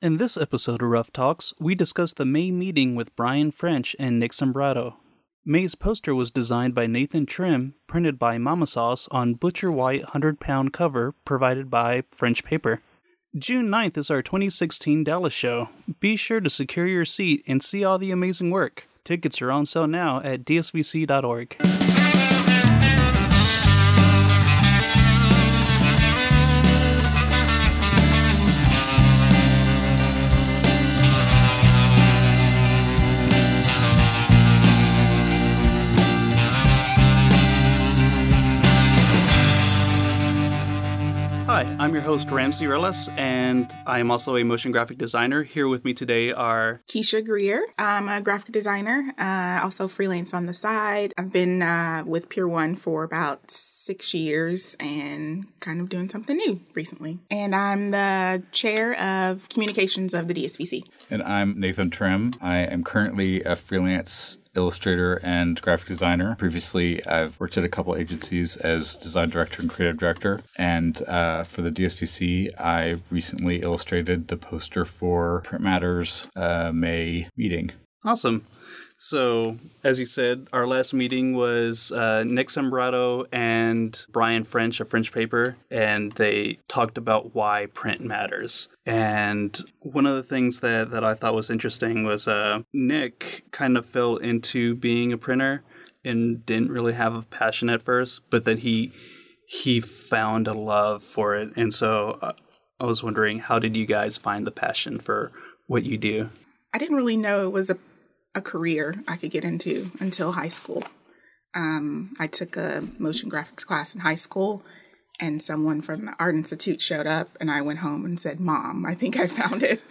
In this episode of Rough Talks, we discuss the May meeting with Brian French and Nick Sambrato. May's poster was designed by Nathan Trim, printed by Mama Sauce on Butcher White 100 pound cover provided by French Paper. June 9th is our 2016 Dallas show. Be sure to secure your seat and see all the amazing work. Tickets are on sale now at dsvc.org. I'm your host Ramsey Rillis, and I am also a motion graphic designer. Here with me today are Keisha Greer. I'm a graphic designer, uh, also freelance on the side. I've been uh, with Pier One for about six years and kind of doing something new recently. And I'm the chair of communications of the DSVC. And I'm Nathan Trim. I am currently a freelance illustrator and graphic designer. Previously, I've worked at a couple agencies as design director and creative director. And uh, for the DSVC, I recently illustrated the poster for Print Matters uh, May meeting. Awesome. So, as you said, our last meeting was uh, Nick Sambrato and Brian French of French Paper, and they talked about why print matters. And one of the things that, that I thought was interesting was uh, Nick kind of fell into being a printer and didn't really have a passion at first, but then he he found a love for it. And so uh, I was wondering, how did you guys find the passion for what you do? I didn't really know it was a a career I could get into until high school. Um, I took a motion graphics class in high school, and someone from the Art Institute showed up, and I went home and said, Mom, I think I found it.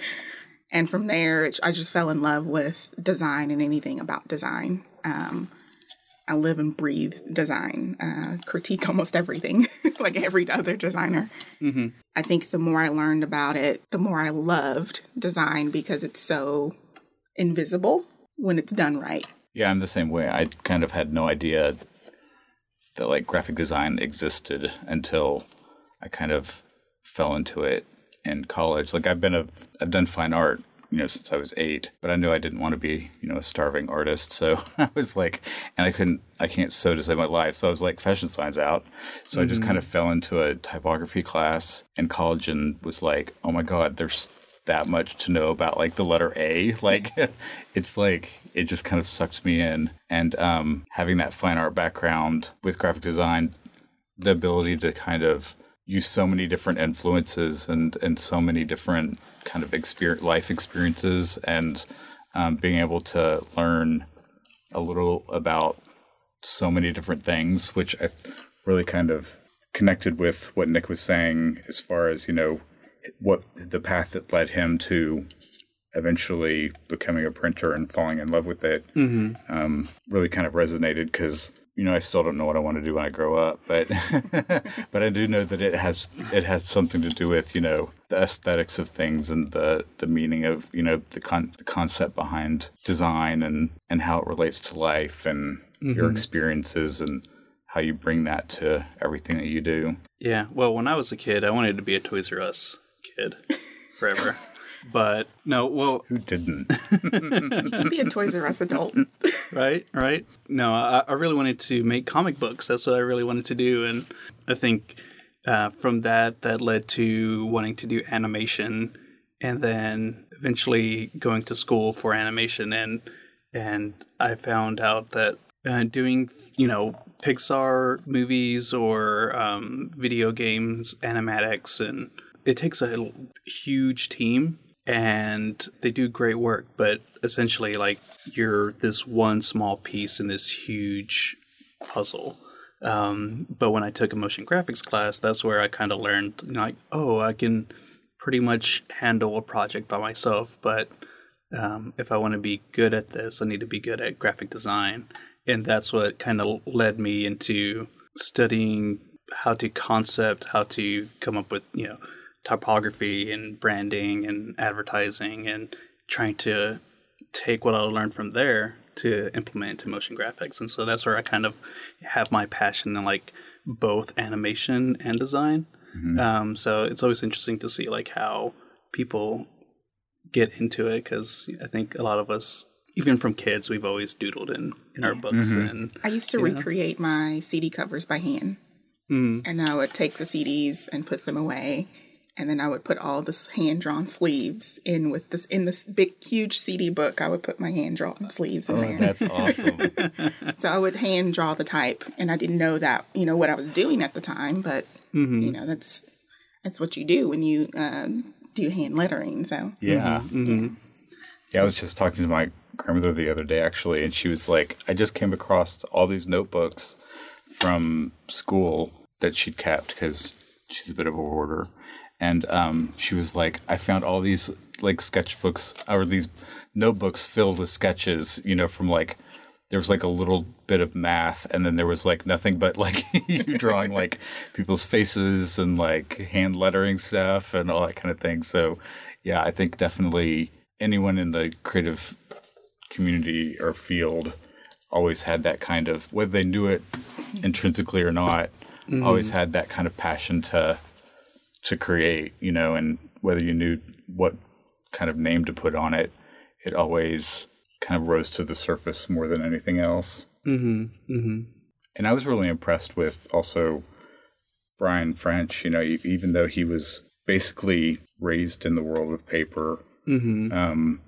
And from there, it, I just fell in love with design and anything about design. Um, I live and breathe design, uh, critique almost everything, like every other designer. Mm-hmm. I think the more I learned about it, the more I loved design because it's so invisible when it's done right. Yeah, I'm the same way. I kind of had no idea that like graphic design existed until I kind of fell into it in college. Like I've been a I've done fine art, you know, since I was 8, but I knew I didn't want to be, you know, a starving artist. So I was like and I couldn't I can't sew to save my life. So I was like fashion signs out. So mm-hmm. I just kind of fell into a typography class in college and was like, "Oh my god, there's that much to know about like the letter A. Like it's like it just kind of sucks me in. And um, having that fine art background with graphic design, the ability to kind of use so many different influences and and so many different kind of experience life experiences and um, being able to learn a little about so many different things, which I really kind of connected with what Nick was saying as far as you know what the path that led him to eventually becoming a printer and falling in love with it mm-hmm. um, really kind of resonated because you know I still don't know what I want to do when I grow up, but but I do know that it has it has something to do with you know the aesthetics of things and the the meaning of you know the con- the concept behind design and and how it relates to life and mm-hmm. your experiences and how you bring that to everything that you do. Yeah, well, when I was a kid, I wanted to be a Toys R Us kid forever. but no, well, who didn't? be a Toys R Us adult, right? Right? No, I, I, really wanted to make comic books. That's what I really wanted to do, and I think uh, from that that led to wanting to do animation, and then eventually going to school for animation, and and I found out that uh, doing you know Pixar movies or um, video games, animatics, and it takes a huge team and they do great work, but essentially, like, you're this one small piece in this huge puzzle. Um, but when I took a motion graphics class, that's where I kind of learned, like, oh, I can pretty much handle a project by myself, but um, if I want to be good at this, I need to be good at graphic design. And that's what kind of led me into studying how to concept, how to come up with, you know, typography and branding and advertising and trying to take what I learned from there to implement into motion graphics. And so that's where I kind of have my passion in like both animation and design. Mm-hmm. Um, so it's always interesting to see like how people get into it because I think a lot of us, even from kids, we've always doodled in in our books and I used to recreate my CD covers by hand. And I would take the CDs and put them away. And then I would put all this hand drawn sleeves in with this in this big huge CD book. I would put my hand drawn sleeves in Oh, there. that's awesome. So I would hand draw the type, and I didn't know that you know what I was doing at the time, but mm-hmm. you know that's that's what you do when you um, do hand lettering. So Yeah. Mm-hmm. Mm-hmm. Yeah, I was just talking to my grandmother the other day actually, and she was like, I just came across all these notebooks from school that she'd kept because she's a bit of a hoarder. And um, she was like, I found all these like sketchbooks or these notebooks filled with sketches, you know, from like, there was like a little bit of math, and then there was like nothing but like you drawing like people's faces and like hand lettering stuff and all that kind of thing. So, yeah, I think definitely anyone in the creative community or field always had that kind of whether they knew it intrinsically or not always had that kind of passion to to create you know and whether you knew what kind of name to put on it it always kind of rose to the surface more than anything else mm-hmm, mm-hmm. and I was really impressed with also Brian French. You know, even though he was basically raised in the world of paper, Mm-hmm. um,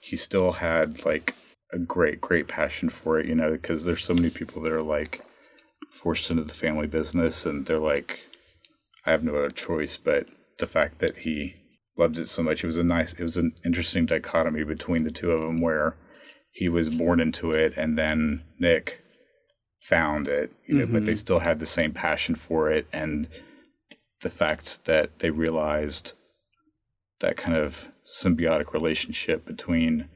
he still had like a great, great passion for it. You know, because there's so many people that are like forced into the family business, and they're like, I have no other choice. But the fact that he loved it so much, it was a nice, it was an interesting dichotomy between the two of them, where he was born into it, and then Nick found it, you know, but they still had the same passion for it and the fact that they realized that kind of symbiotic relationship between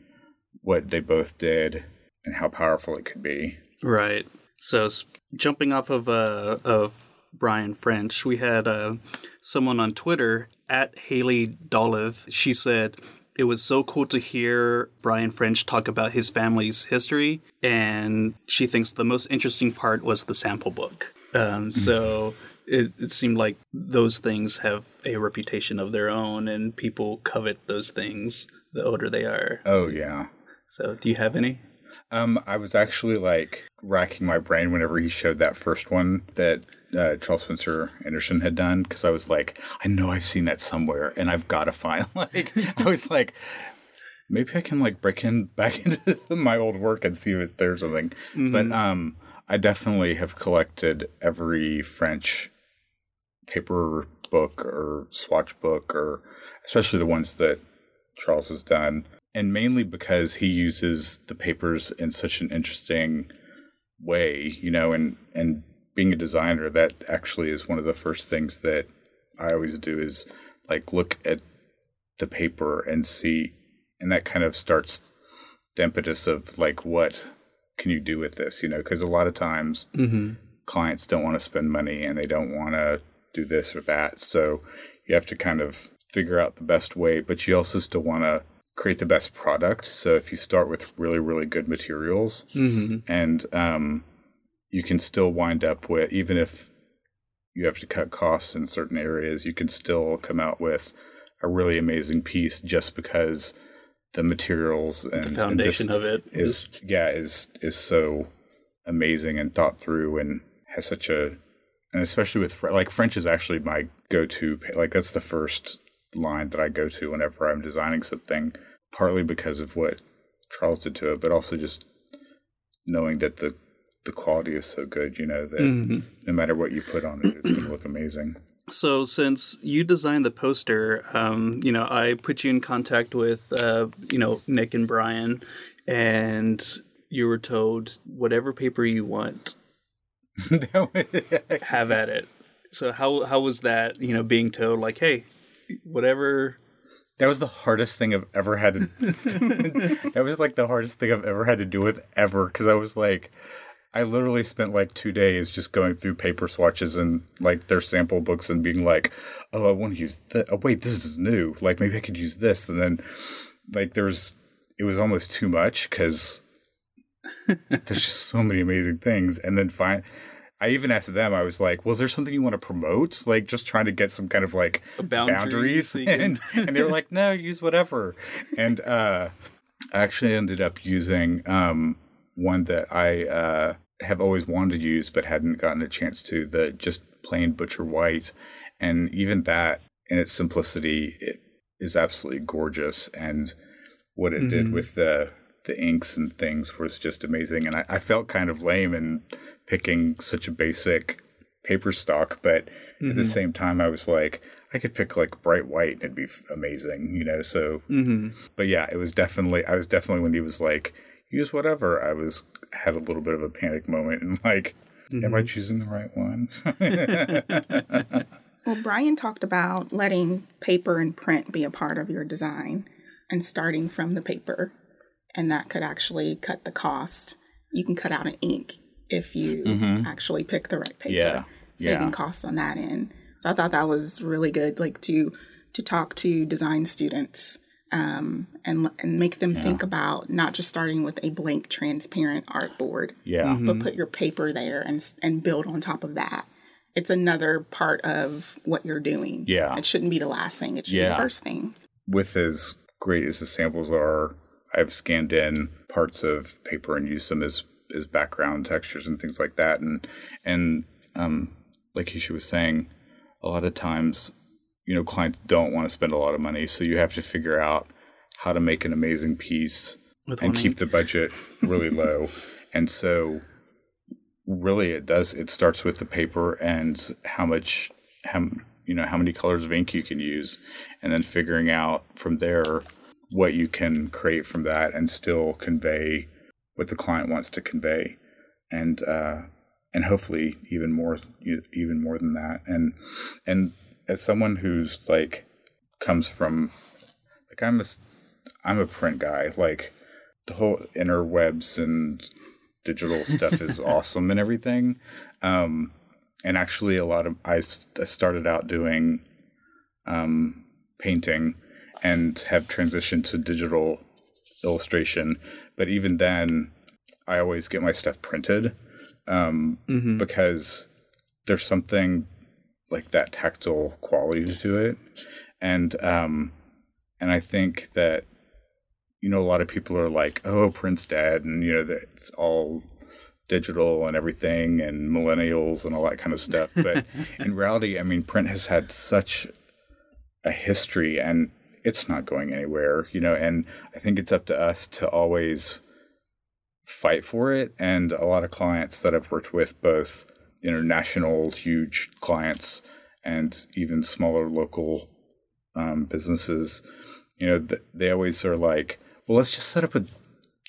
what they both did and how powerful it could be. Right. So jumping off of uh, of Brian French, we had uh, someone on Twitter at Haley Dolive. She said it was so cool to hear Brian French talk about his family's history, and she thinks the most interesting part was the sample book. Um, so. It, it seemed like those things have a reputation of their own, and people covet those things the older they are. Oh yeah. So, do you have any? Um, I was actually like racking my brain whenever he showed that first one that uh, Charles Spencer Anderson had done because I was like, I know I've seen that somewhere and I've got to find. Like, I was like, maybe I can like break in back into my old work and see if there's something. But um, I definitely have collected every French paper book or swatch book or especially the ones that Charles has done and mainly because he uses the papers in such an interesting way, you know, and and being a designer, that actually is one of the first things that I always do is like look at the paper and see, and that kind of starts the impetus of like what can you do with this, you know, because a lot of times Mm-hmm. clients don't want to spend money and they don't want to do this or that. So you have to kind of figure out the best way, but you also still want to create the best product. So if you start with really, really good materials Mm-hmm. and um, you can still wind up with, even if you have to cut costs in certain areas, you can still come out with a really amazing piece just because the materials and The foundation and of it is yeah is is so amazing and thought through and has such a and especially with like French is actually my go-to like that's the first line that I go to whenever I'm designing something partly because of what Charles did to it but also just knowing that the the quality is so good you know that Mhm. no matter what you put on it it's going to look amazing So, since you designed the poster, um, you know, I put you in contact with, uh, you know, Nick and Brian, and you were told whatever paper you want, have at it. So, how how was that? You know, being told like, hey, whatever. That was the hardest thing I've ever had to. that was like the hardest thing I've ever had to do with ever because I was like, I literally spent like two days just going through paper swatches and like their sample books and being like, oh, I want to use that. Oh, wait, this is new. Like maybe I could use this. And then like there's, it was almost too much because there's just so many amazing things. And then find, I even asked them, I was like, was there something you want to promote? Like just trying to get some kind of like Boundaries boundaries. so you can- And, and they were like, no, use whatever. And uh, I actually ended up using um, one that I uh, have always wanted to use but hadn't gotten a chance to, the just plain Butcher White. And even that, in its simplicity, it is absolutely gorgeous. And what it did with the the inks and things was just amazing. And I, I felt kind of lame in picking such a basic paper stock, but at the mm-hmm. same time, I was like, I could pick like bright white and it'd be amazing, you know. So, mm-hmm. but yeah, it was definitely. I was definitely when he was like, use whatever. I was had a little bit of a panic moment and like, am I mm-hmm. choosing the right one? Well, Brian talked about letting paper and print be a part of your design and starting from the paper. And that could actually cut the cost. You can cut out an ink if you actually pick the right paper, Yeah, saving yeah. costs on that end. So I thought that was really good, like to to talk to design students um, and and make them think about not just starting with a blank, transparent artboard, yeah, but put your paper there and and build on top of that. It's another part of what you're doing. Yeah. it shouldn't be the last thing. It should be the first thing. with as great as the samples are, I've scanned in parts of paper and used them as as background textures and things like that. And and um, like Keisha was saying, a lot of times, you know, clients don't want to spend a lot of money, so you have to figure out how to make an amazing piece With and keep the budget really low. And so, really, it does. It starts with the paper and how much, how you know, how many colors of ink you can use, and then figuring out from there what you can create from that and still convey what the client wants to convey, and uh, and hopefully even more, even more than that. And and as someone who's like comes from like I'm a I'm a print guy. Like the whole interwebs and digital stuff is awesome and everything. Um, and actually, a lot of I started out doing um, painting and have transitioned to digital illustration. But even then, I always get my stuff printed um, because there's something like that tactile quality to it, and um, and I think that you know a lot of people are like, oh, print's dead, and you know that it's all digital and everything, and millennials and all that kind of stuff. But in reality, I mean, print has had such a history, and it's not going anywhere, you know. And I think it's up to us to always fight for it. And a lot of clients that I've worked with, both international huge clients and even smaller local um, businesses, you know, th- they always are like, well, let's just set up a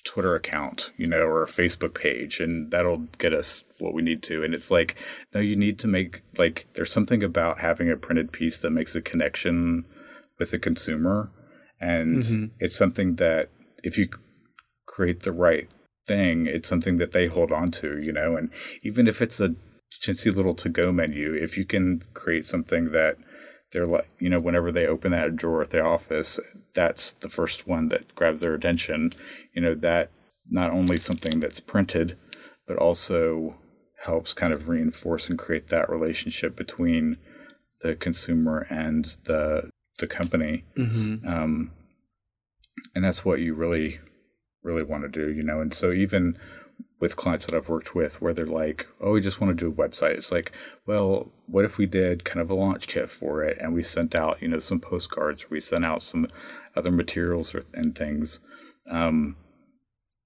Twitter account, you know, or a Facebook page, and that'll get us what we need to. And it's like, no, you need to make, like, there's something about having a printed piece that makes a connection with the consumer. And mm-hmm. it's something that if you create the right thing, it's something that they hold on to, you know, and even if it's a chintzy little to go menu, if you can create something that they're like, you know, whenever they open that drawer at the office, that's the first one that grabs their attention. You know, that not only something that's printed, but also helps kind of reinforce and create that relationship between the consumer and the the company. Um, and that's what you really, really want to do, you know. And so even with clients that I've worked with where they're like, oh, we just want to do a website. It's like, well, what if we did kind of a launch kit for it and we sent out, you know, some postcards, we sent out some other materials or, and things. Um,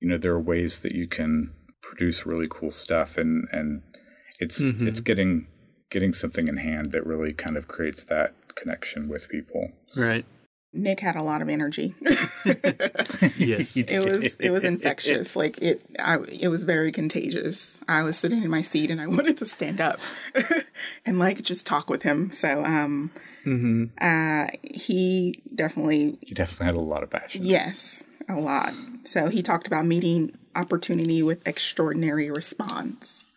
you know, there are ways that you can produce really cool stuff and, and it's, it's getting, getting something in hand that really kind of creates that connection with people. Right. Nick had a lot of energy. Yes. it was it was infectious. Like it, I, it was very contagious. I was sitting in my seat and I wanted to stand up and like just talk with him. So, um, uh, he definitely You definitely had a lot of passion. yes, a lot. So he talked about meeting opportunity with extraordinary response.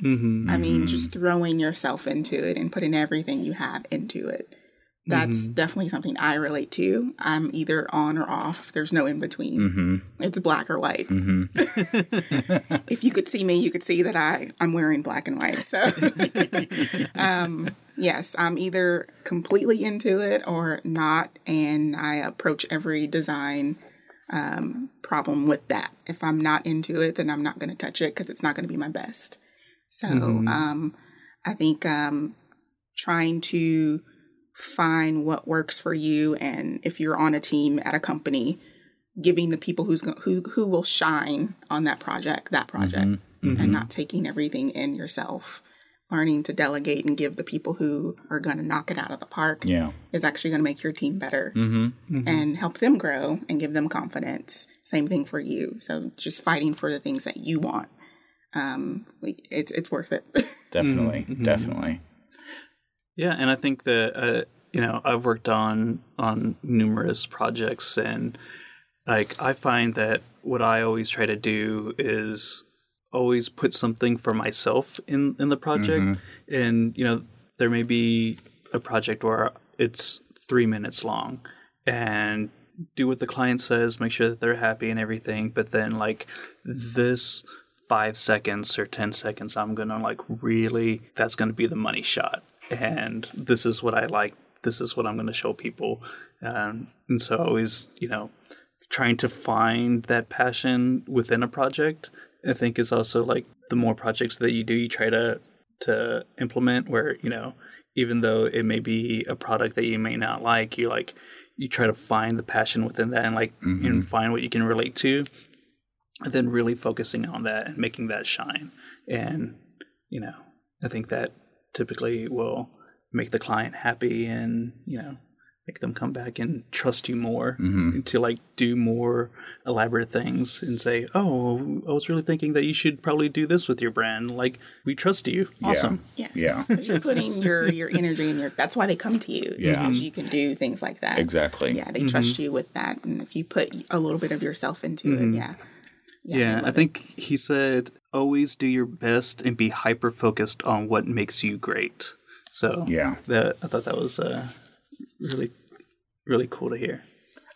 I mean, just throwing yourself into it and putting everything you have into it. That's definitely something I relate to. I'm either on or off. There's no in between. It's black or white. if you could see me, you could see that I I'm wearing black and white. So, um, yes, I'm either completely into it or not, and I approach every design um, problem with that. If I'm not into it, then I'm not going to touch it because it's not going to be my best. So, um, I think um, trying to find what works for you, and if you're on a team at a company, giving the people who's go- who who will shine on that project that project, and not taking everything in yourself. Learning to delegate and give the people who are going to knock it out of the park Yeah. is actually going to make your team better Mm-hmm. and help them grow and give them confidence. Same thing for you. So just fighting for the things that you want. Um, we- it's it's worth it. Definitely. Mm-hmm. Definitely. Yeah, and I think that uh, you know I've worked on on numerous projects, and like I find that what I always try to do is always put something for myself in in the project, and you know there may be a project where it's three minutes long, and do what the client says, make sure that they're happy and everything, but then like this five seconds or 10 seconds, I'm going to like really, that's going to be the money shot. And this is what I like. This is what I'm going to show people. Um, and so always, you know, trying to find that passion within a project, I think is also like the more projects that you do, you try to, to implement where, you know, even though it may be a product that you may not like, you like, you try to find the passion within that and like, and find what you can relate to and then really focusing on that and making that shine. And, you know, I think that typically will make the client happy and, you know, make them come back and trust you more mm-hmm. to like do more elaborate things and say, Oh, I was really thinking that you should probably do this with your brand. Like, we trust you. Awesome. yes. yeah you're putting your your energy and your. That's why they come to you. Yeah. Because you can do things like that. Exactly. Yeah, they trust mm-hmm. you with that, and if you put a little bit of yourself into it, mm-hmm. yeah. Yeah, they I love think he said always do your best and be hyper focused on what makes you great. So Yeah. that I thought that was uh, really really cool to hear.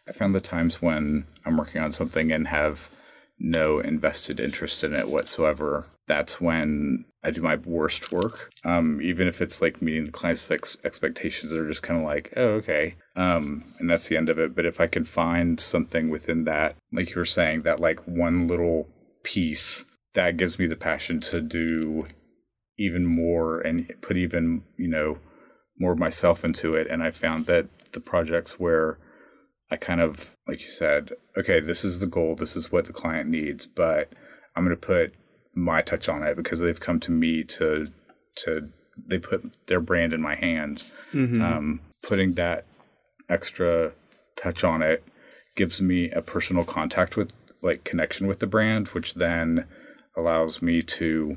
I found the times when I'm working on something and have no invested interest in it whatsoever. That's when I do my worst work. Um, even if it's like meeting the client's ex- expectations, they're just kind of like, oh, okay. Um, and that's the end of it. But if I can find something within that, like you were saying, that like one little piece, that gives me the passion to do even more and put even, you know, more of myself into it. And I found that the projects where I kind of, like you said, okay, this is the goal, this is what the client needs, but I'm going to put my touch on it because they've come to me to, to, they put their brand in my hands. Um, putting that extra touch on it gives me a personal contact with, like, connection with the brand, which then allows me to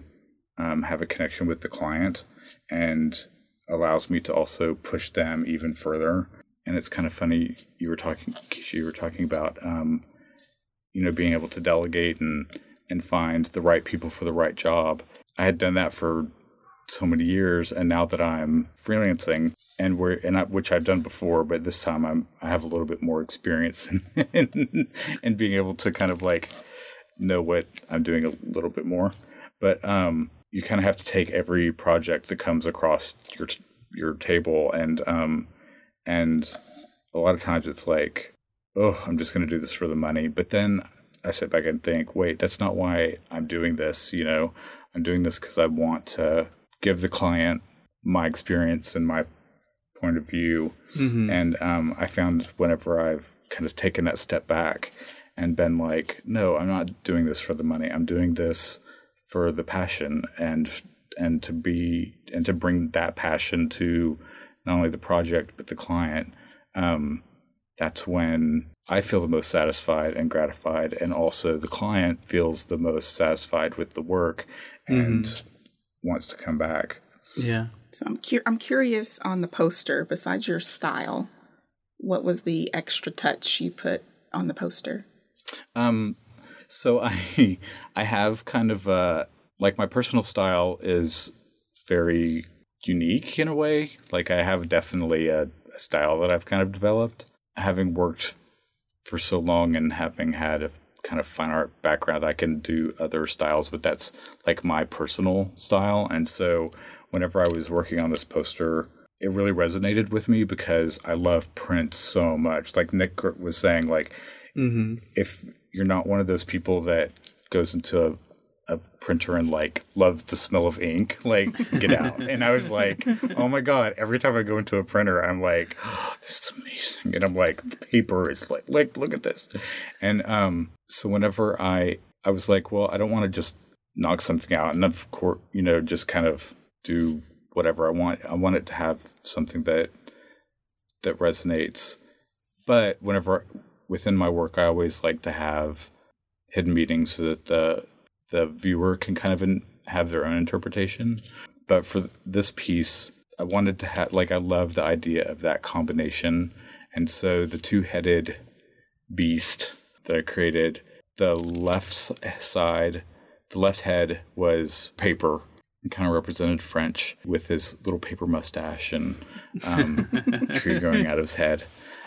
um, have a connection with the client and allows me to also push them even further. And it's kind of funny you were talking, you were talking about, um, you know, being able to delegate and and find the right people for the right job. I had done that for so many years, and now that I'm freelancing, and we're and I, which I've done before, but this time I'm I have a little bit more experience in being able to kind of like know what I'm doing a little bit more. But um, you kind of have to take every project that comes across your your table and um, and a lot of times it's like, oh, I'm just going to do this for the money. But then I sit back and think, wait, that's not why I'm doing this. You know, I'm doing this because I want to give the client my experience and my point of view. And um, I found whenever I've kind of taken that step back and been like, no, I'm not doing this for the money. I'm doing this for the passion and and to be and to bring that passion to not only the project but the client. Um, that's when I feel the most satisfied and gratified, and also the client feels the most satisfied with the work and wants to come back. Yeah. So I'm cu- I'm curious on the poster. Besides your style, what was the extra touch you put on the poster? Um, so I I have kind of uh like my personal style is very unique in a way. Like I have definitely a, a style that I've kind of developed. Having worked for so long and having had a kind of fine art background, I can do other styles, but that's like my personal style. And so whenever I was working on this poster, it really resonated with me because I love print so much. Like Nick was saying, like Mm-hmm. if you're not one of those people that goes into a, a printer and like loves the smell of ink, like get out. and I was like, oh my god! Every time I go into a printer, I'm like, oh, this is amazing, and I'm like, the paper is like, like look at this. And um, so whenever I I was like, well, I don't want to just knock something out, and of course, you know, just kind of do whatever I want. I want it to have something that that resonates. But whenever within my work, I always like to have hidden meanings so that the the viewer can kind of in, have their own interpretation. But for this piece, I wanted to have like I love the idea of that combination, and so the two headed beast that I created, the left side, the left head was paper. It kind of represented French with his little paper mustache and um, tree growing out of his head.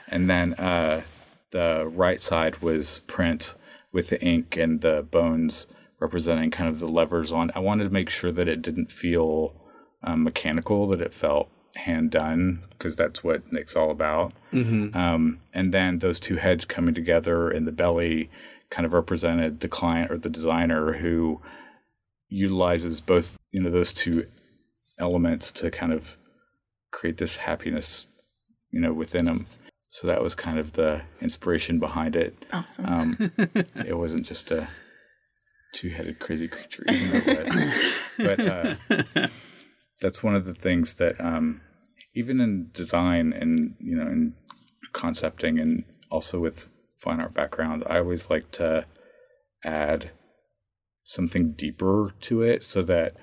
And then uh, the right side was print with the ink and the bones representing kind of the levers on. I wanted to make sure that it didn't feel um, mechanical, that it felt hand done, because that's what Nick's all about. Um, and then those two heads coming together in the belly kind of represented the client or the designer who utilizes both, you know, those two elements to kind of create this happiness, you know, within them. So that was kind of the inspiration behind it. Awesome. Um, it wasn't just a two-headed crazy creature, even though it was. But uh, that's one of the things that, um, even in design and you know, in concepting, and also with fine art background, I always like to add something deeper to it, so that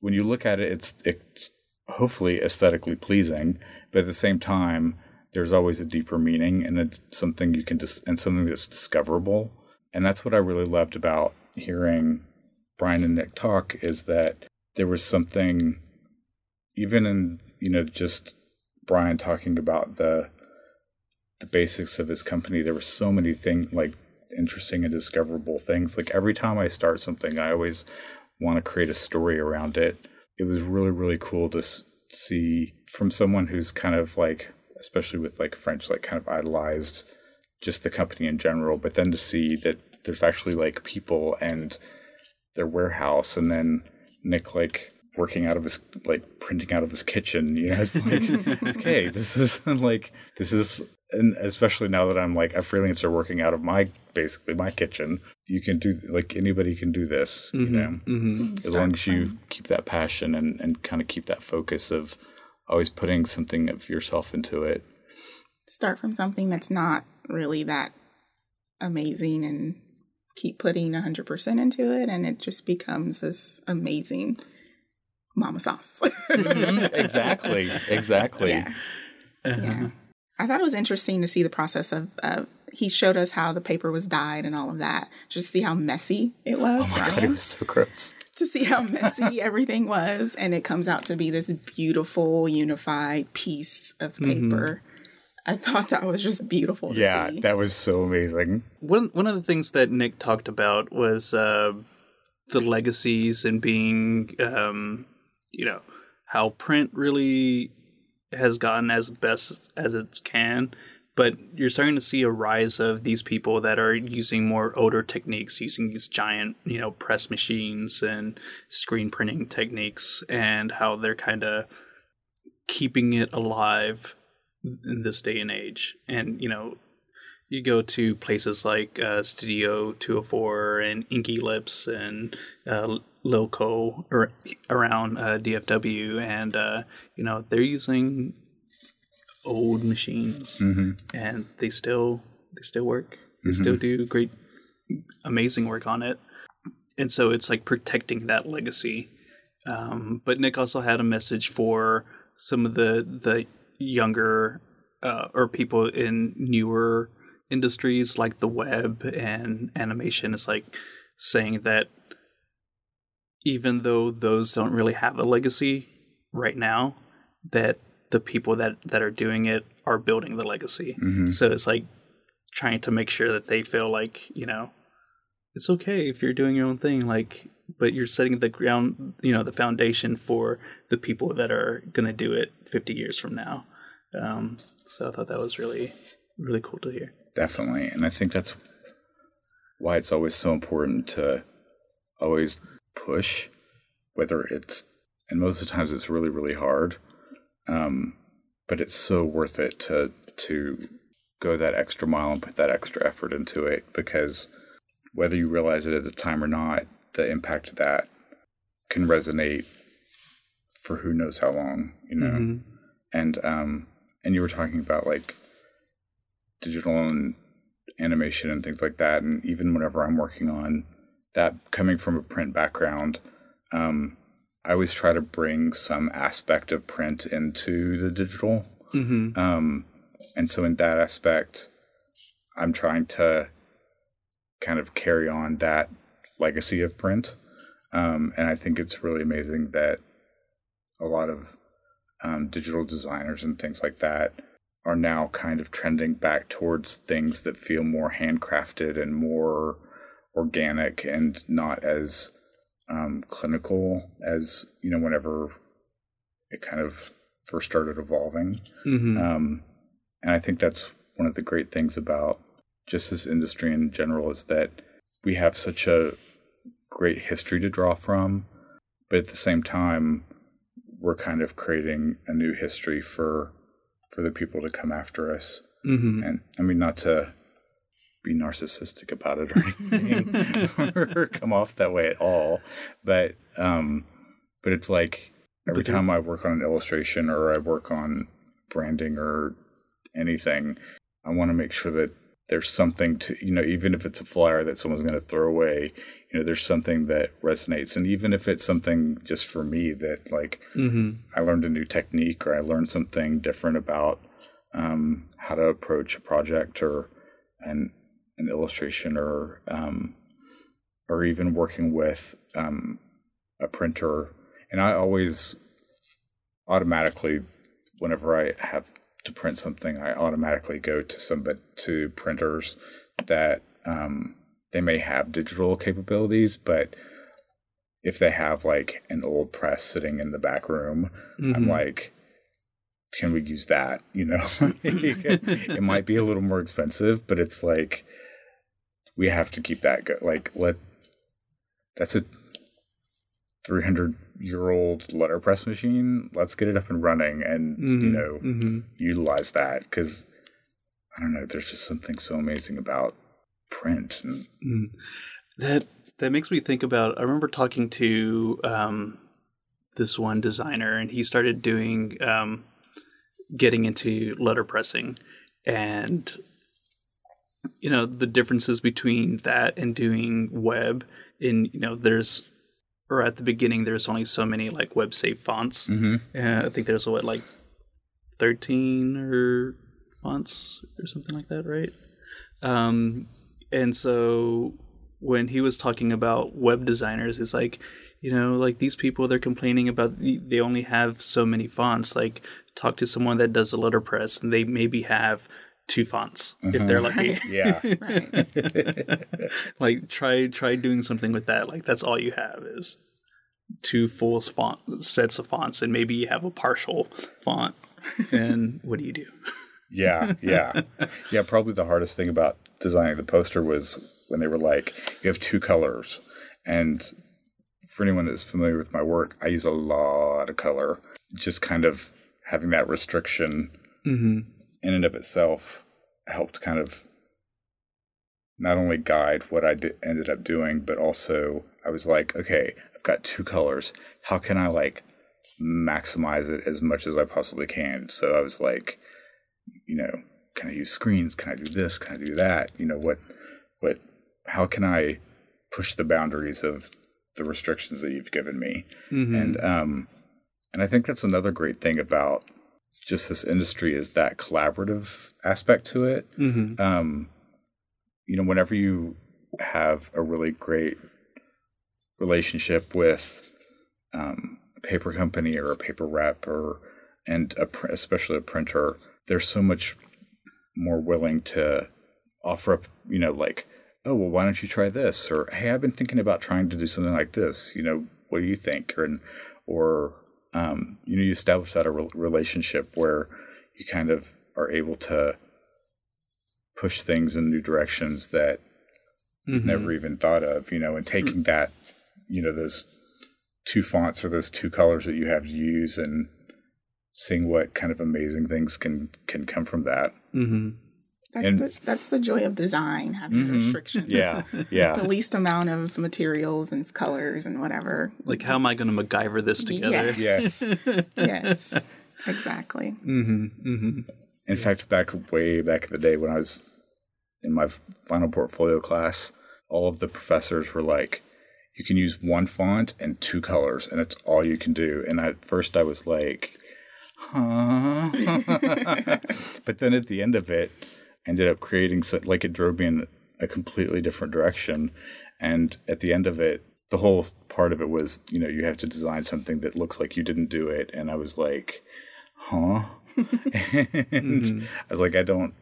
when you look at it, it's it's hopefully aesthetically pleasing, but at the same time, there's always a deeper meaning, and it's something you can dis- and something that's discoverable. And that's what I really loved about hearing Brian and Nick talk is that there was something, even in you know just Brian talking about the the basics of his company. There were so many things like interesting and discoverable things. Like every time I start something, I always want to create a story around it. It was really really cool to s- see from someone who's kind of like, especially with like French, like kind of idolized just the company in general, but then to see that there's actually like people and their warehouse, and then Nick like working out of his like printing out of his kitchen. You know, it's like okay, this is like this is, and especially now that I'm like a freelancer working out of my basically my kitchen, you can do like anybody can do this. You know, hmm as long as you keep that passion and and kind of keep that focus of always putting something of yourself into it. Start from something that's not really that amazing and keep putting 100% into it, and it just becomes this amazing mama sauce. exactly, exactly. Yeah. yeah. I thought it was interesting to see the process of, uh, he showed us how the paper was dyed and all of that, just to see how messy it was. Oh my god, it was so gross. To see how messy everything was and it comes out to be this beautiful unified piece of paper i thought that was just beautiful to Yeah, see. that was so amazing. One one of the things that Nick talked about was uh, the legacies and being, um, you know, how print really has gotten as best as it can, but you're starting to see a rise of these people that are using more older techniques, using these giant, you know, press machines and screen printing techniques, and how they're kind of keeping it alive in this day and age. And you know, you go to places like uh, Studio 204 and Inky Lips and uh, Loco or around uh, DFW, and uh, you know they're using old machines, and they still they still work. They still do great, amazing work on it, and so it's like protecting that legacy. Um, but Nick also had a message for some of the the younger uh, or people in newer industries like the web and animation is like saying that even though those don't really have a legacy right now that the people that that are doing it are building the legacy. So it's like trying to make sure that they feel like you know it's okay if you're doing your own thing, like but you're setting the ground, you know, the foundation for the people that are going to do it 50 years from now. Um, so I thought that was really, really cool to hear. Definitely. And I think that's why it's always so important to always push, whether it's, and most of the times it's really, really hard. Um, but it's so worth it to, to go that extra mile and put that extra effort into it because whether you realize it at the time or not, the impact of that can resonate for who knows how long, you know. And um and you were talking about like digital and animation and things like that and even whenever I'm working on that coming from a print background, um I always try to bring some aspect of print into the digital. Um and so in that aspect I'm trying to kind of carry on that legacy of print. Um, and I think it's really amazing that a lot of um, digital designers and things like that are now kind of trending back towards things that feel more handcrafted and more organic and not as um, clinical as you know whenever it kind of first started evolving. Um, and I think that's one of the great things about just this industry in general is that we have such a great history to draw from, but at the same time, we're kind of creating a new history for for the people to come after us. Mm-hmm. And I mean, not to be narcissistic about it or anything, or come off that way at all, but um, but it's like every time I work on an illustration or I work on branding or anything, I want to make sure that there's something to you know even if it's a flyer that someone's going to throw away you know there's something that resonates. And even if it's something just for me that like i learned a new technique or i learned something different about um, how to approach a project or an an illustration or um, or even working with um, a printer. And i always automatically whenever i have to print something, I automatically go to some to printers that um, they may have digital capabilities, but if they have like an old press sitting in the back room, I'm like, can we use that? You know, it might be a little more expensive, but it's like we have to keep that go. Like let that's a 300 year old letterpress machine let's get it up and running and you know utilize that because i don't know there's just something so amazing about print and That that makes me think about. I remember talking to um, this one designer, and he started doing um, getting into letterpressing, and you know the differences between that and doing web. In you know, there's or at the beginning, there's only so many like web safe fonts. Mm-hmm. Uh, I think there's what like thirteen or fonts or something like that, right? Um, and so when he was talking about web designers, it's like, you know, like these people they're complaining about they only have so many fonts. Like, talk to someone that does a letterpress, and they maybe have two fonts if they're mm-hmm. lucky. yeah like, try try doing something with that. Like, that's all you have is two full font sets of fonts, and maybe you have a partial font. And what do you do? yeah yeah yeah probably the hardest thing about designing the poster was when they were like you have two colors and for anyone that's familiar with my work i use a lot of color just kind of having that restriction mm-hmm. In and of itself helped kind of not only guide what I did, ended up doing, but also I was like, okay, I've got two colors. How can I like maximize it as much as I possibly can? So I was like, you know, can I use screens? Can I do this? Can I do that? You know, what, what, how can I push the boundaries of the restrictions that you've given me? And, um, and I think that's another great thing about just this industry is that collaborative aspect to it. Um, you know, whenever you have a really great relationship with um, a paper company or a paper rep or and a, pr- especially a printer, they're so much more willing to offer up, you know, like, oh, well, why don't you try this? Or, hey, I've been thinking about trying to do something like this. You know, what do you think? Or, or um, you know, you establish that a re- relationship where you kind of are able to push things in new directions that you've never even thought of, you know, and taking that, you know, those two fonts or those two colors that you have to use and seeing what kind of amazing things can can come from that. Mm-hmm. That's And- the that's the joy of design, having restrictions. Yeah, yeah. the least amount of materials and colors and whatever. Like, how am I going to MacGyver this together? Yes. yes. yes, exactly. Mm-hmm. Mm-hmm. In fact, back way back in the day when I was in my final portfolio class, all of the professors were like, "You can use one font and two colors, and it's all you can do." And at first, I was like, "Huh?" but then at the end of it, I ended up creating so, like it drove me in a completely different direction. And at the end of it, the whole part of it was, you know, you have to design something that looks like you didn't do it. And I was like, "Huh?" and I was like, I don't,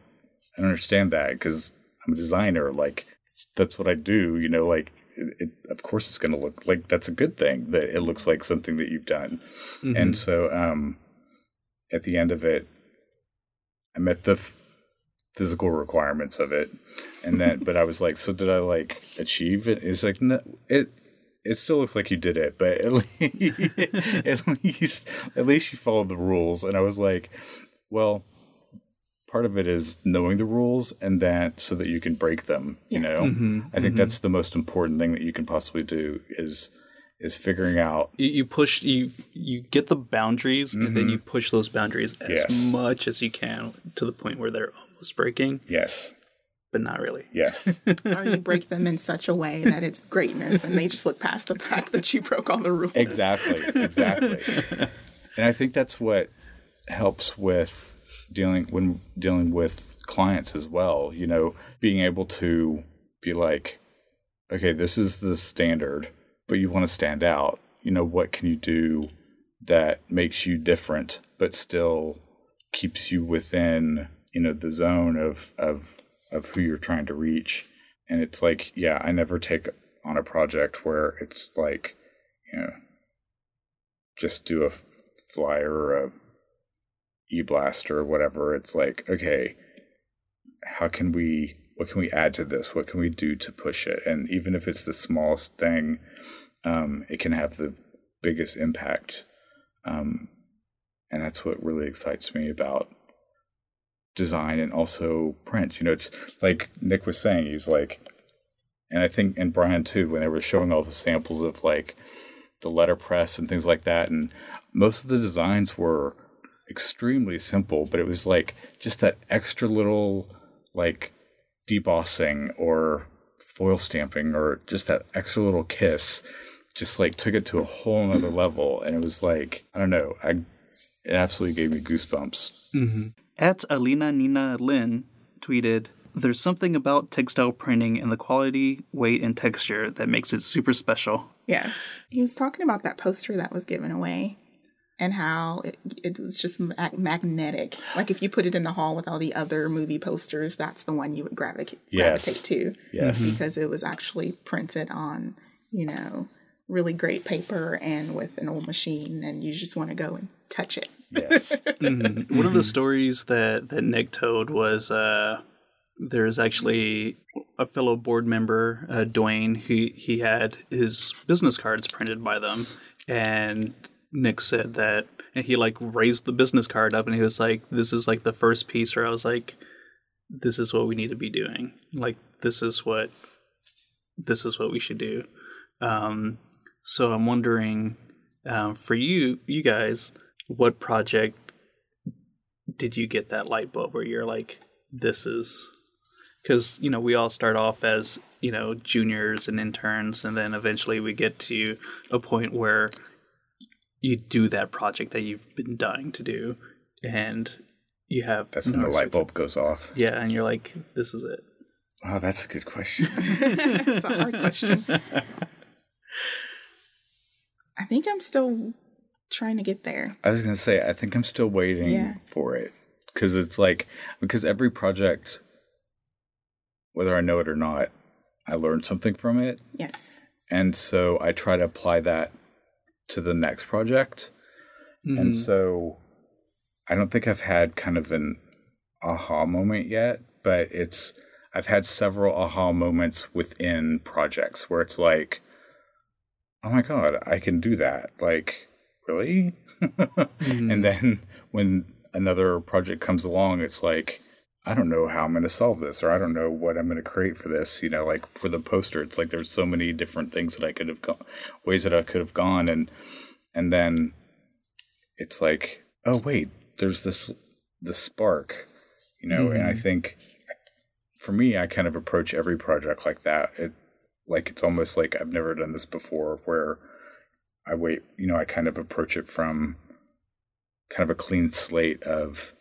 I don't understand that because I'm a designer. Like that's what I do. You know, like it, it, of course it's going to look like that's a good thing that it looks like something that you've done. And so, um, at the end of it, I met the f- physical requirements of it, and that. but I was like, so did I like achieve it? It's like no, it. It still looks like you did it, but at least, at least, at least you followed the rules. And I was like, well, part of it is knowing the rules and that so that you can break them you Yes. know mm-hmm, i think mm-hmm. that's the most important thing that you can possibly do is is figuring out You, you push you you get the boundaries and then mm-hmm. you push those boundaries as Yes. much as you can to the point where they're almost breaking, yes. But not really. yes. Or you break them in such a way that it's greatness, and they just look past the fact that you broke all the rules. exactly exactly. And i think that's what helps with dealing when dealing with clients as well you know being able to be like okay this is the standard but you want to stand out. You know what can you do that makes you different but still keeps you within you know the zone of of of who you're trying to reach. And it's like yeah i never take on a project where it's like you know just do a flyer or a e-blast or whatever. It's like okay how can we what can we add to this? What can we do to push it? And even if it's the smallest thing um, it can have the biggest impact. Um, and that's what really excites me about design and also print. You know it's like nick was saying he's like and i think and brian too when they were showing all the samples of like the letterpress and things like that and most of the designs were extremely simple but it was like just that extra little like debossing or foil stamping or just that extra little kiss just like took it to a whole nother level and it was like i don't know i it absolutely gave me goosebumps mm-hmm. At Alina Nina Lin tweeted, There's something about textile printing and the quality, weight, and texture that makes it super special. Yes. He was talking about that poster that was given away and how it, it was just mag- magnetic. Like if you put it in the hall with all the other movie posters, that's the one you would gravitate, Yes. gravitate to. Yes. Mm-hmm. Because it was actually printed on, you know, really great paper and with an old machine, and you just want to go and touch it. Yes One of the stories that, that Nick told was uh, there's actually a fellow board member, uh, Dwayne, he, he had his business cards printed by them. And Nick said that and he like raised the business card up and he was like, This is like the first piece where I was like, This is what we need to be doing. Like, this is what this is what we should do. Um, so I'm wondering um, for you, you guys, what project did you get that light bulb where you're like, this is because you know we all start off as you know juniors and interns, and then eventually we get to a point where you do that project that you've been dying to do, and you have that's when the light bulb goes off yeah, and you're like, this is it. wow that's a good question It's a hard question. I think I'm still trying to get there. I was gonna say I think I'm still waiting Yeah. for it because it's like because every project, whether I know it or not, I learn something from it, Yes. and so I try to apply that to the next project. And mm-hmm. so I don't think I've had kind of an aha moment yet, but it's I've had several aha moments within projects where it's like, oh my god, I can do that. Like, really? And hmm. then when another project comes along, it's like, I don't know how I'm going to solve this, or I don't know what I'm going to create for this. You know, like for the poster, it's like there's so many different things that I could have gone, ways that I could have gone, and and then it's like, oh wait, there's this the spark, you know. And I hmm. think for me, I kind of approach every project like that. It like it's almost like I've never done this before, where I wait, you know, I kind of approach it from kind of a clean slate of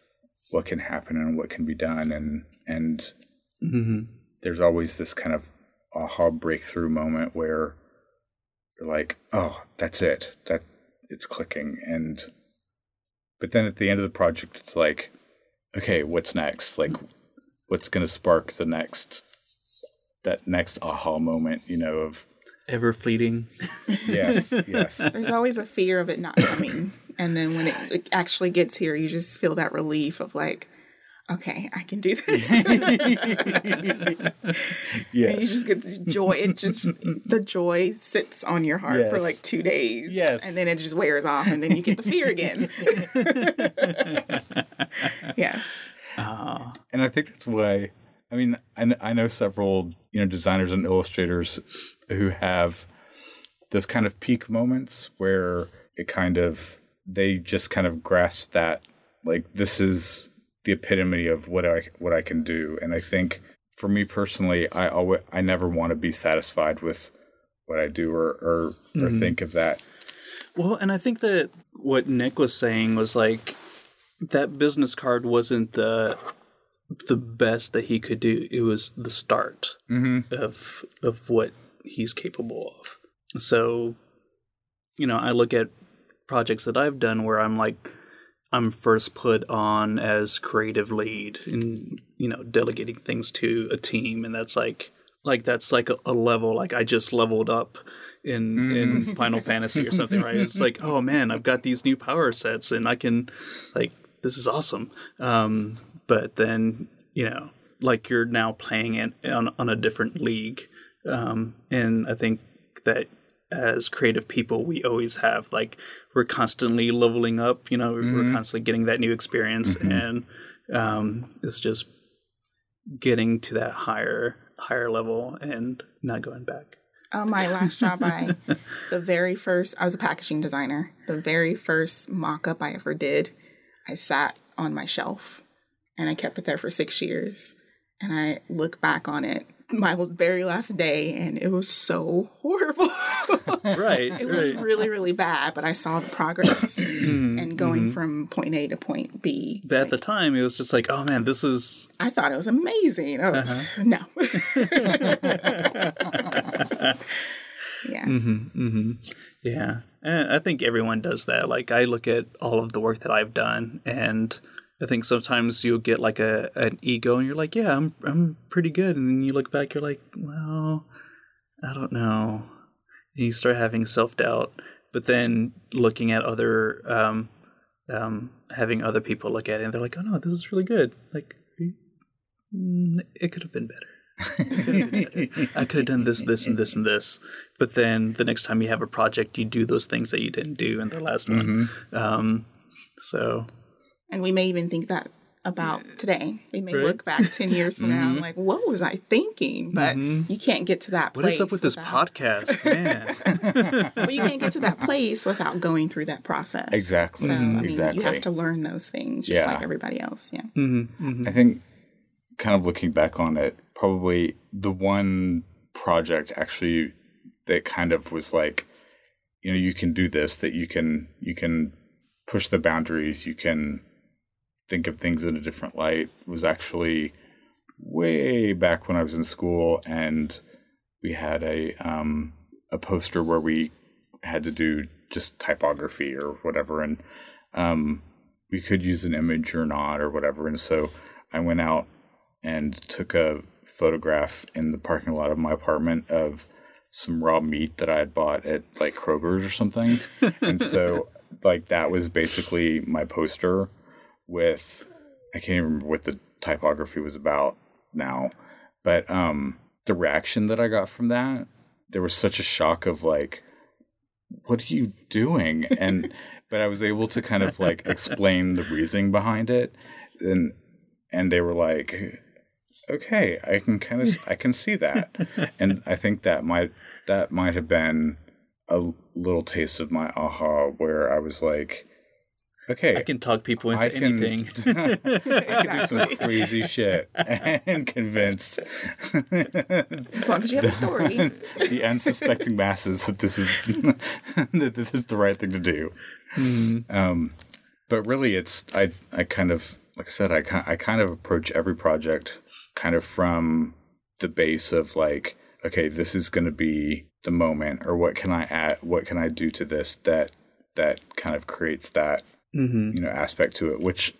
what can happen and what can be done and and hmm there's always this kind of aha breakthrough moment where you're like, oh, that's it. That it's clicking and but then at the end of the project it's like, okay, what's next? Like what's gonna spark the next that next aha moment, you know, of Ever fleeting. yes, yes. There's always a fear of it not coming. And then when it, it actually gets here, you just feel that relief of like, okay, I can do this. And you just get the joy. It just, the joy sits on your heart for like two days. Yes. And then it just wears off and then you get the fear again. yes. Ah, and I think that's why. I mean, I, I know several you know designers and illustrators who have those kind of peak moments where it kind of they just kind of grasp that like this is the epitome of what I what I can do, and I think for me personally, I always I never want to be satisfied with what I do or or, or mm-hmm. think of that. Well, and I think that what Nick was saying was like that business card wasn't the the best that he could do. It was the start of of what he's capable of. So, you know, I look at projects that I've done where I'm like I'm first put on as creative lead and you know delegating things to a team and that's like like that's like a, a level like I just leveled up in in Final Fantasy or something right it's like oh man I've got these new power sets and I can like this is awesome um but then you know like you're now playing it on on a different league. Um and I think that as creative people we always have like we're constantly leveling up you know we're constantly getting that new experience and um it's just getting to that higher higher level and not going back. On my last job, I, the very first, I was a packaging designer. The very first mock up I ever did, I sat on my shelf and I kept it there for six years. And I look back on it my very last day and it was so horrible. right it was really, really bad, but I saw the progress mm-hmm. and going mm-hmm. from point A to point B. but at the time it was just like oh man this is I thought it was amazing. I oh, was, uh-huh. No. yeah. Mm-hmm, yeah, and I think everyone does that. Like I look at all of the work that I've done, and I think sometimes you'll get like a an ego, and you're like, "Yeah, I'm I'm pretty good," and then you look back, you're like, "Well, I don't know." And you start having self doubt, but then looking at other, um, um, having other people look at it, and they're like, "Oh no, this is really good." Like, mm, it could have been better. I could have done this, this, and this, and this. But then the next time you have a project, you do those things that you didn't do in the last one. Um, so And we may even think that about today. We may Right. look back 10 years from now and mm-hmm. like, what was I thinking? But mm-hmm. you can't get to that what place. is up with this podcast, man? But you can't get to that place without going through that process. Exactly. So, I mean, Exactly. you have to learn those things just Yeah. like everybody else. Yeah. Mm-hmm. I think, kind of looking back on it, probably the one project actually that kind of was like, you know, you can do this. That you can you can push the boundaries. You can think of things in a different light. Was actually way back when I was in school, and we had a um, a poster where we had to do just typography or whatever, and um, we could use an image or not or whatever. And so I went out and took a photograph in the parking lot of my apartment of some raw meat that I had bought at like Kroger's or something. and so like that was basically my poster with I can't even remember what the typography was about now. But um the reaction that I got from that, there was such a shock of like, what are you doing? And but I was able to kind of like explain the reasoning behind it. And and they were like, okay, I can kind of I can see that. and I think that might that might have been a little taste of my aha where I was like, okay, I can talk people into I can, anything. I can do some crazy shit and convince As long as you have a story. the unsuspecting masses that this is that this is the right thing to do. Um, but really, it's I I kind of like I said I ki- I kind of approach every project kind of from the base of like okay this is going to be the moment or what can I add what can I do to this that that kind of creates that hmm you know aspect to it which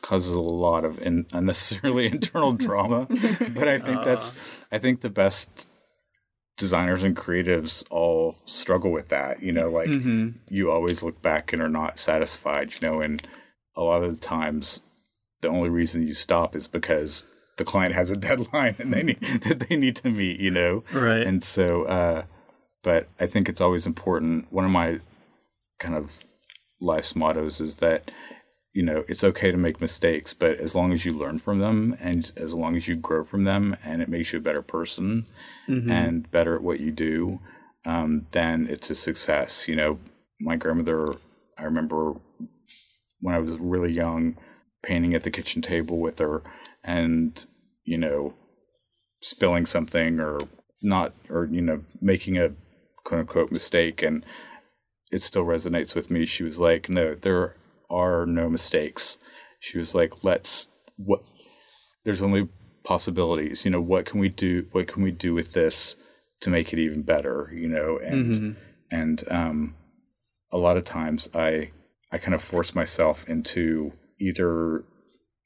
causes a lot of in, unnecessarily internal drama. But i think that's i think the best designers and creatives all struggle with that you know like hmm you always look back and are not satisfied you know and a lot of the times the only reason you stop is because the client has a deadline and they need that they need to meet you know? Right. and so uh but i think it's always important one of my kind of life's mottos is that you know it's okay to make mistakes but as long as you learn from them and as long as you grow from them and it makes you a better person and better at what you do um, then it's a success. You know my grandmother i remember when i was really young painting at the kitchen table with her and you know spilling something or not or you know making a quote unquote mistake and it still resonates with me. She was like no there are no mistakes. She was like let's what there's only possibilities. You know what can we do what can we do with this to make it even better? You know and and um a lot of times i i kind of force myself into either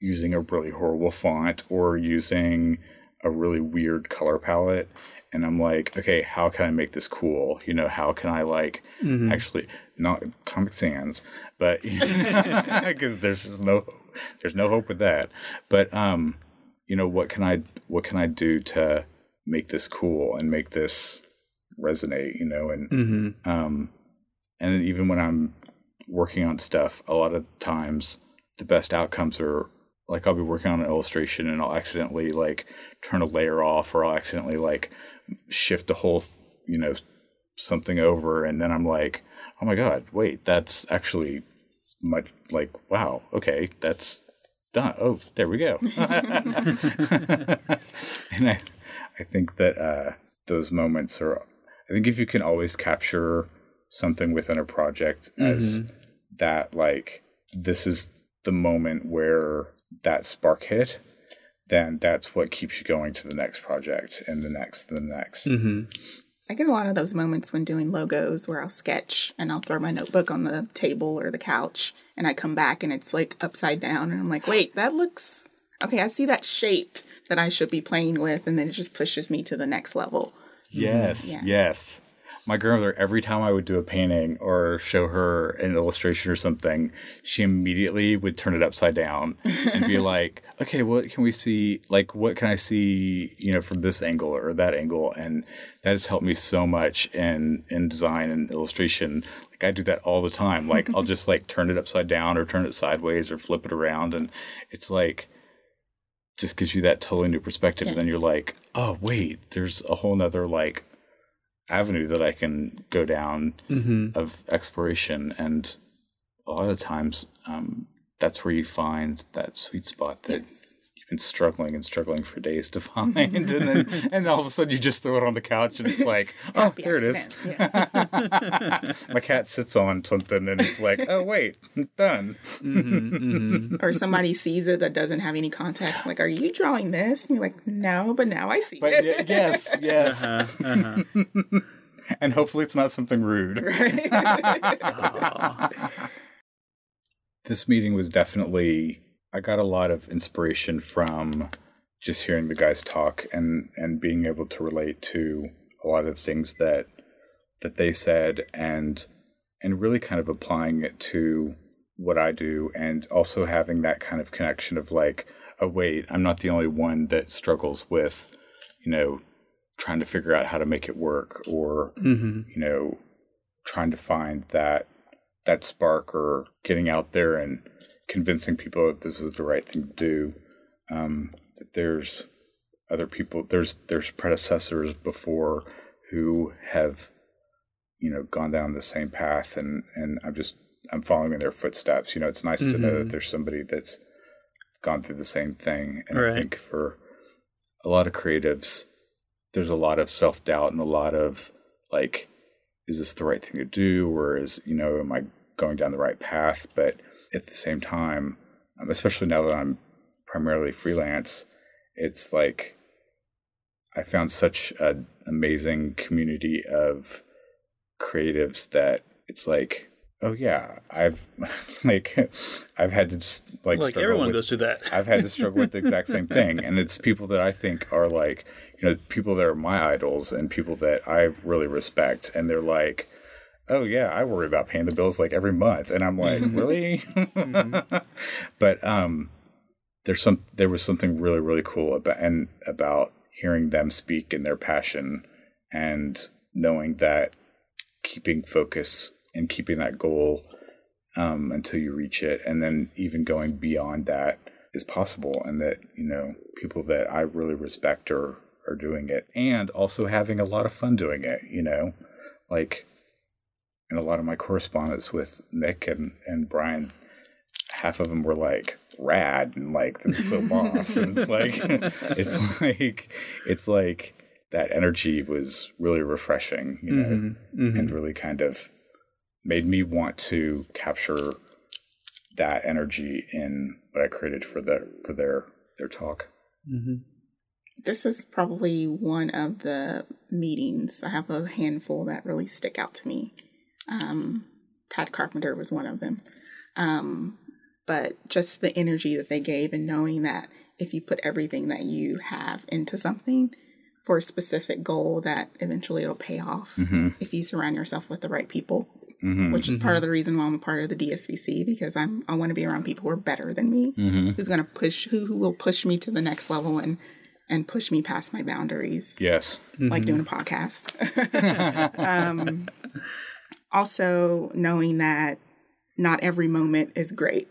using a really horrible font or using a really weird color palette and i'm like okay how can i make this cool? You know how can i like actually not comic sans but because there's just no there's no hope with that. But um you know what can i what can i do to make this cool and make this resonate you know and hmm um, and even when I'm working on stuff, a lot of times the best outcomes are like I'll be working on an illustration and I'll accidentally like turn a layer off or I'll accidentally like shift the whole, you know, something over. And then I'm like, oh my God, wait, that's actually much like, wow, okay, that's done. Oh, there we go. and I, I think that uh, those moments are, I think if you can always capture something within a project as that, like, this is the moment where that spark hit, then that's what keeps you going to the next project and the next and the next. hmm I get a lot of those moments when doing logos where I'll sketch and I'll throw my notebook on the table or the couch and I come back and it's like upside down and I'm like, wait, that looks okay. I see that shape that I should be playing with, and then it just pushes me to the next level. Yes, Yeah. yes. My grandmother, every time I would do a painting or show her an illustration or something, she immediately would turn it upside down and be like, okay, what can we see? Like, what can I see, you know, from this angle or that angle? And that has helped me so much in, in design and illustration. Like, I do that all the time. Like, I'll just like turn it upside down or turn it sideways or flip it around. And it's like, just gives you that totally new perspective. And then you're like, oh, wait, there's a whole nother like avenue that I can go down hmm of exploration. And a lot of times, um, that's where you find that sweet spot that Yes. You've struggling and struggling for days to find. and then, and all of a sudden you just throw it on the couch and it's like, oh, Happy there it is. Yes. My cat sits on something and it's like, oh, wait, done. or somebody sees it that doesn't have any context. Like, are you drawing this? And you're like, no, but now I see But it. y- yes, yes. Uh, uh-huh. And hopefully it's not something rude. Right? this meeting was definitely I got a lot of inspiration from just hearing the guys talk and and being able to relate to a lot of the things that that they said and and really kind of applying it to what I do and also having that kind of connection of like oh wait I'm not the only one that struggles with you know trying to figure out how to make it work or Mm-hmm. you know trying to find that that spark or getting out there and convincing people that this is the right thing to do um, that there's other people there's there's predecessors before who have you know gone down the same path and and i'm just i'm following in their footsteps. You know it's nice to know that there's somebody that's gone through the same thing. And Right. i think for a lot of creatives there's a lot of self-doubt and a lot of like is this the right thing to do or is you know am i going down the right path but at the same time um, especially now that i'm primarily freelance it's like i found such an amazing community of creatives that it's like oh yeah i've like i've had to just like Like everyone with- goes through that. I've had to struggle with the exact same thing, and it's people that I think are like, you know, people that are my idols and people that I really respect, and they're like, "Oh yeah, I worry about paying the bills like every month," and I'm like, "Really?" but um, there's some there was something really really cool about and about hearing them speak in their passion and knowing that keeping focus and keeping that goal um, until you reach it, and then even going beyond that is possible, and that you know people that I really respect are are doing it, and also having a lot of fun doing it. You know, like in a lot of my correspondence with Nick and and Brian, half of them were like rad and like this is so boss, and it's like it's like it's like that energy was really refreshing, you know, mm-hmm. Mm-hmm. and really kind of made me want to capture that energy in what I created for the for their their talk. Mm-hmm. This is probably one of the meetings. I have a handful that really stick out to me. Um, Todd Carpenter was one of them. Um, but just the energy that they gave and knowing that if you put everything that you have into something for a specific goal, that eventually it'll pay off if you surround yourself with the right people. Which is part of the reason why I'm a part of the DSVC because I'm I want to be around people who are better than me, who's going to push who who will push me to the next level and and push me past my boundaries Yes. like doing a podcast. um, also, knowing that not every moment is great.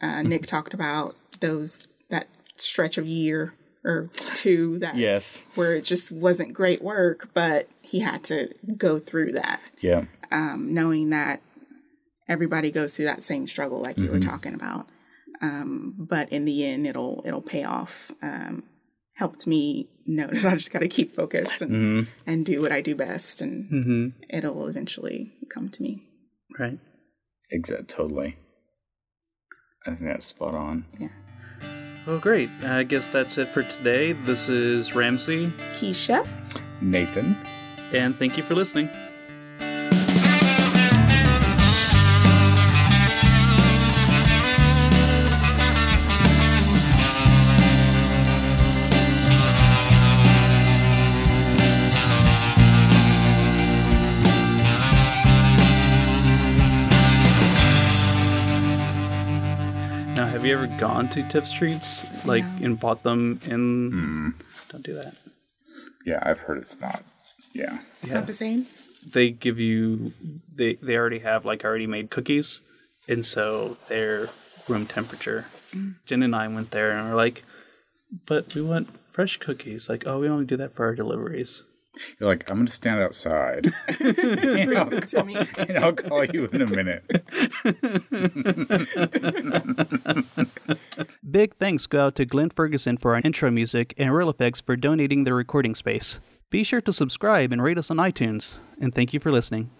Uh, Nick talked about those that stretch of year or two that Yes. where it just wasn't great work, but he had to go through that. Yeah. Um, knowing that everybody goes through that same struggle, like you were talking about. Um, but in the end, it'll it'll pay off. Um, helped me know that I just got to keep focused and and do what I do best, and Mm-hmm. it'll eventually come to me. Right. Exactly. Totally. I think that's spot on. Yeah. Well, great. I guess that's it for today. This is Ramsey, Keisha, Nathan. and thank you for listening. Now, have you ever gone to Tiff's Treats, like, No. and bought them in? Mm-hmm. Don't do that. Yeah, I've heard it's not. Yeah. Yeah. not the same. they give you they they already have like already made cookies and so they're room temperature mm. jen and i went there and we're like but we want fresh cookies like oh we only do that for our deliveries You're like, I'm going to stand outside and, I'll to me. and I'll call you in a minute. big thanks go out to glenn ferguson for our intro music and Reel FX for donating the recording space be sure to subscribe and rate us on itunes and thank you for listening